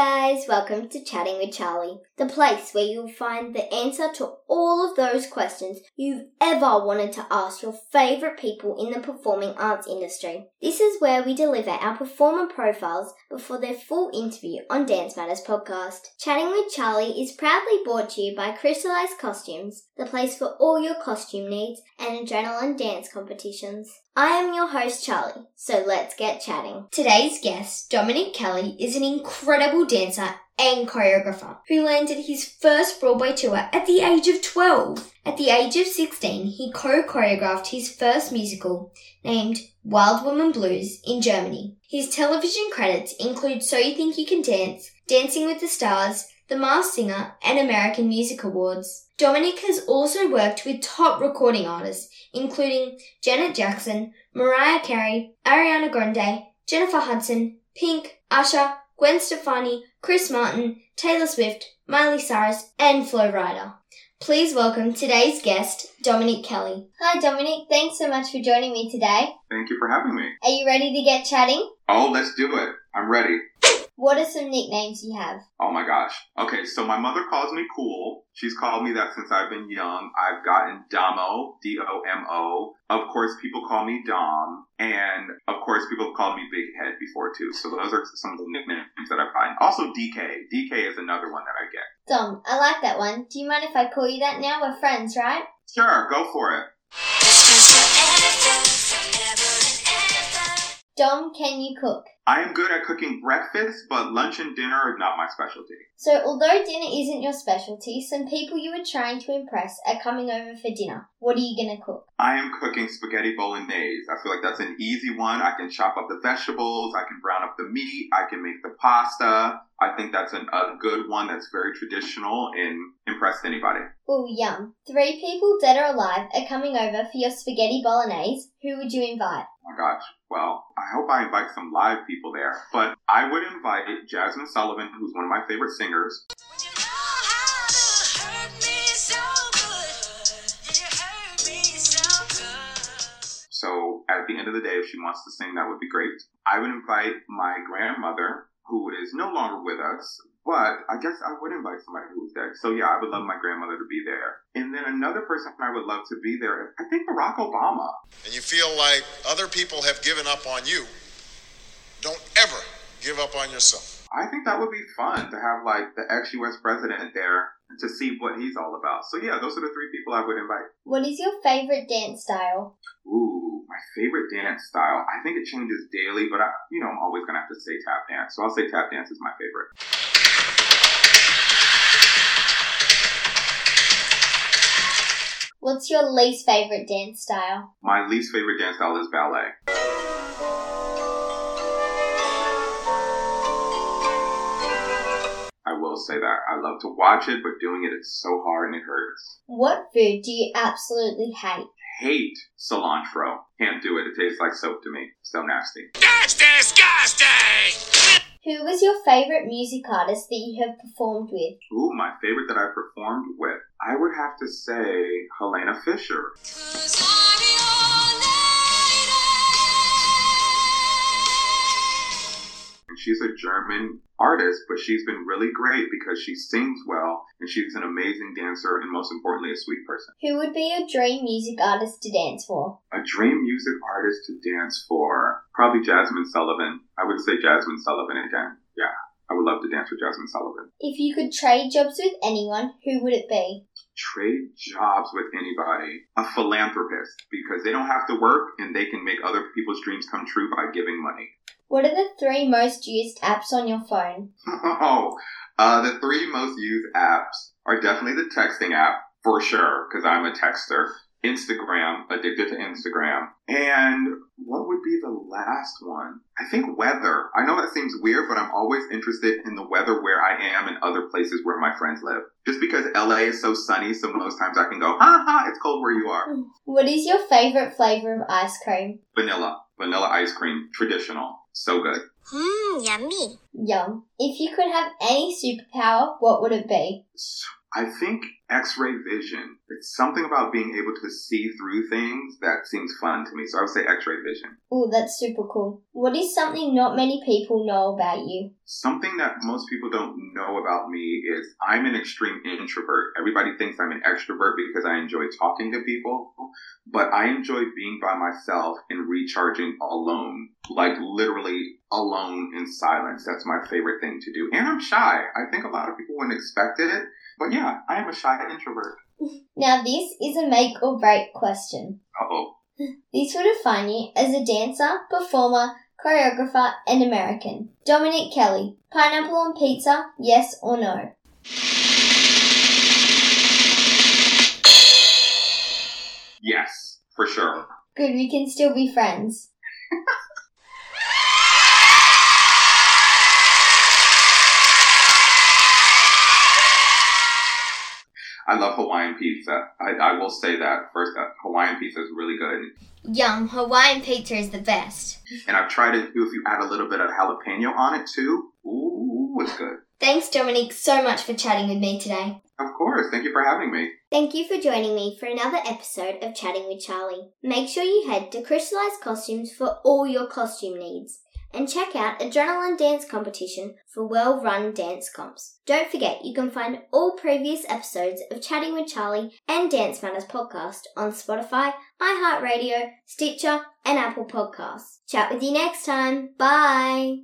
guys, welcome to Chatting with Charlie, the place where you'll find the answer to all of those questions you've ever wanted to ask your favourite people in the performing arts industry. This is where we deliver our performer profiles before their full interview on Dance Matters podcast. Chatting with Charlie is proudly brought to you by Crystallized Costumes, the place for all your costume needs and adrenaline dance competitions. I am your host, Charlie, so let's get chatting. Today's guest, Dominic Kelley, is an incredible dancer and choreographer who landed his first Broadway tour at the age of 12. At the age of 16, he co-choreographed his first musical named Wild Women Blues in Germany. His television credits include So You Think You Can Dance, Dancing with the Stars, The Masked Singer, and American Music Awards. Dominic has also worked with top recording artists including Janet Jackson, Mariah Carey, Ariana Grande, Jennifer Hudson, Pink, Usher, Gwen Stefani, Chris Martin, Taylor Swift, Miley Cyrus, and Flo Rida. Please welcome today's guest, Dominic Kelley. Hi, Dominic. Thanks so much for joining me today. Thank you for having me. Are you ready to get chatting? Oh, let's do it. I'm ready. What are some nicknames you have? Oh my gosh. Okay, so my mother calls me cool. She's called me that since I've been young. I've gotten Domo, D O M O. Of course, people call me Dom. And of course, people have called me Big Head before too. So those are some of the nicknames that I find. Also, DK. DK is another one that I get. Dom, I like that one. Do you mind if I call you that now? We're friends, right? Sure, go for it. Dom, can you cook? I am good at cooking breakfast, but lunch and dinner are not my specialty. So, although dinner isn't your specialty, some people you are trying to impress are coming over for dinner. What are you gonna cook? I am cooking spaghetti bolognese. I feel like that's an easy one. I can chop up the vegetables, I can brown up the meat, I can make the pasta. I think that's an, a good one that's very traditional and impressed anybody. Oh, yum. Three people dead or alive are coming over for your spaghetti bolognese. Who would you invite? Oh my gosh. Well, I hope I invite some live people there. But I would invite Jazmine Sullivan, who's one of my favorite singers. So at the end of the day, if she wants to sing, that would be great. I would invite my grandmother, who is no longer with us, but I guess I would invite somebody who's dead. So yeah, I would love my grandmother to be there. And then another person I would love to be there, I think Barack Obama. And you feel like other people have given up on you, don't ever give up on yourself. I think that would be fun to have like the ex-US president there to see what he's all about. So yeah, those are the three people I would invite. What is your favorite dance style? Ooh, my favorite dance style. I think it changes daily, but I, you know, I'm always gonna have to say tap dance. So I'll say tap dance is my favorite. What's your least favorite dance style? My least favorite dance style is ballet. Say that. I love to watch it, but doing it is so hard and it hurts. What food do you absolutely hate? Hate cilantro. Can't do it. It tastes like soap to me. So nasty. That's disgusting! Who was your favorite music artist that you have performed with? Ooh, my favorite that I performed with. I would have to say Helene Fischer. German artist, but she's been really great because she sings well and she's an amazing dancer and most importantly a sweet person. Who would be your dream music artist to dance for? A dream music artist to dance for. Probably Jazmine Sullivan. I would say Jazmine Sullivan again. Yeah. I would love to dance with Jazmine Sullivan. If you could trade jobs with anyone, who would it be? Trade jobs with anybody. A philanthropist because they don't have to work and they can make other people's dreams come true by giving money. What are the three most used apps on your phone? Oh, uh, the three most used apps are definitely the texting app for sure because I'm a texter. Instagram, addicted to Instagram, and what would be the last one? I think weather. I know that seems weird, but I'm always interested in the weather where I am and other places where my friends live. Just because LA is so sunny, so most times I can go, ha ha, it's cold where you are. What is your favorite flavor of ice cream? Vanilla, vanilla ice cream, traditional, so good. Mmm, yummy. Yum. If you could have any superpower, what would it be? I think X-ray vision. It's something about being able to see through things that seems fun to me. So I would say X-ray vision. Oh, that's super cool. What is something not many people know about you? Something that most people don't know about me is I'm an extreme introvert. Everybody thinks I'm an extrovert because I enjoy talking to people, but I enjoy being by myself and recharging alone. Like literally alone in silence. That's my favorite thing to do. And I'm shy. I think a lot of people wouldn't expect it but yeah, I am a shy introvert. Now, this is a make or break question. Uh oh. This would define you as a dancer, performer, choreographer, and American. Dominic Kelley, pineapple on pizza, yes or no? Yes, for sure. Good, we can still be friends. I love Hawaiian pizza. I, I will say that first. That Hawaiian pizza is really good. Yum! Hawaiian pizza is the best. And I've tried it too. If you add a little bit of jalapeno on it too, ooh, it's good. Thanks, Dominic, so much for chatting with me today. Of course. Thank you for having me. Thank you for joining me for another episode of Chatting with Charlie. Make sure you head to Crystallized Costumes for all your costume needs and check out Adrenaline Dance Competition for well run dance comps. Don't forget, you can find all previous episodes of Chatting with Charlie and Dance Matters podcast on Spotify, iHeartRadio, Stitcher, and Apple Podcasts. Chat with you next time. Bye.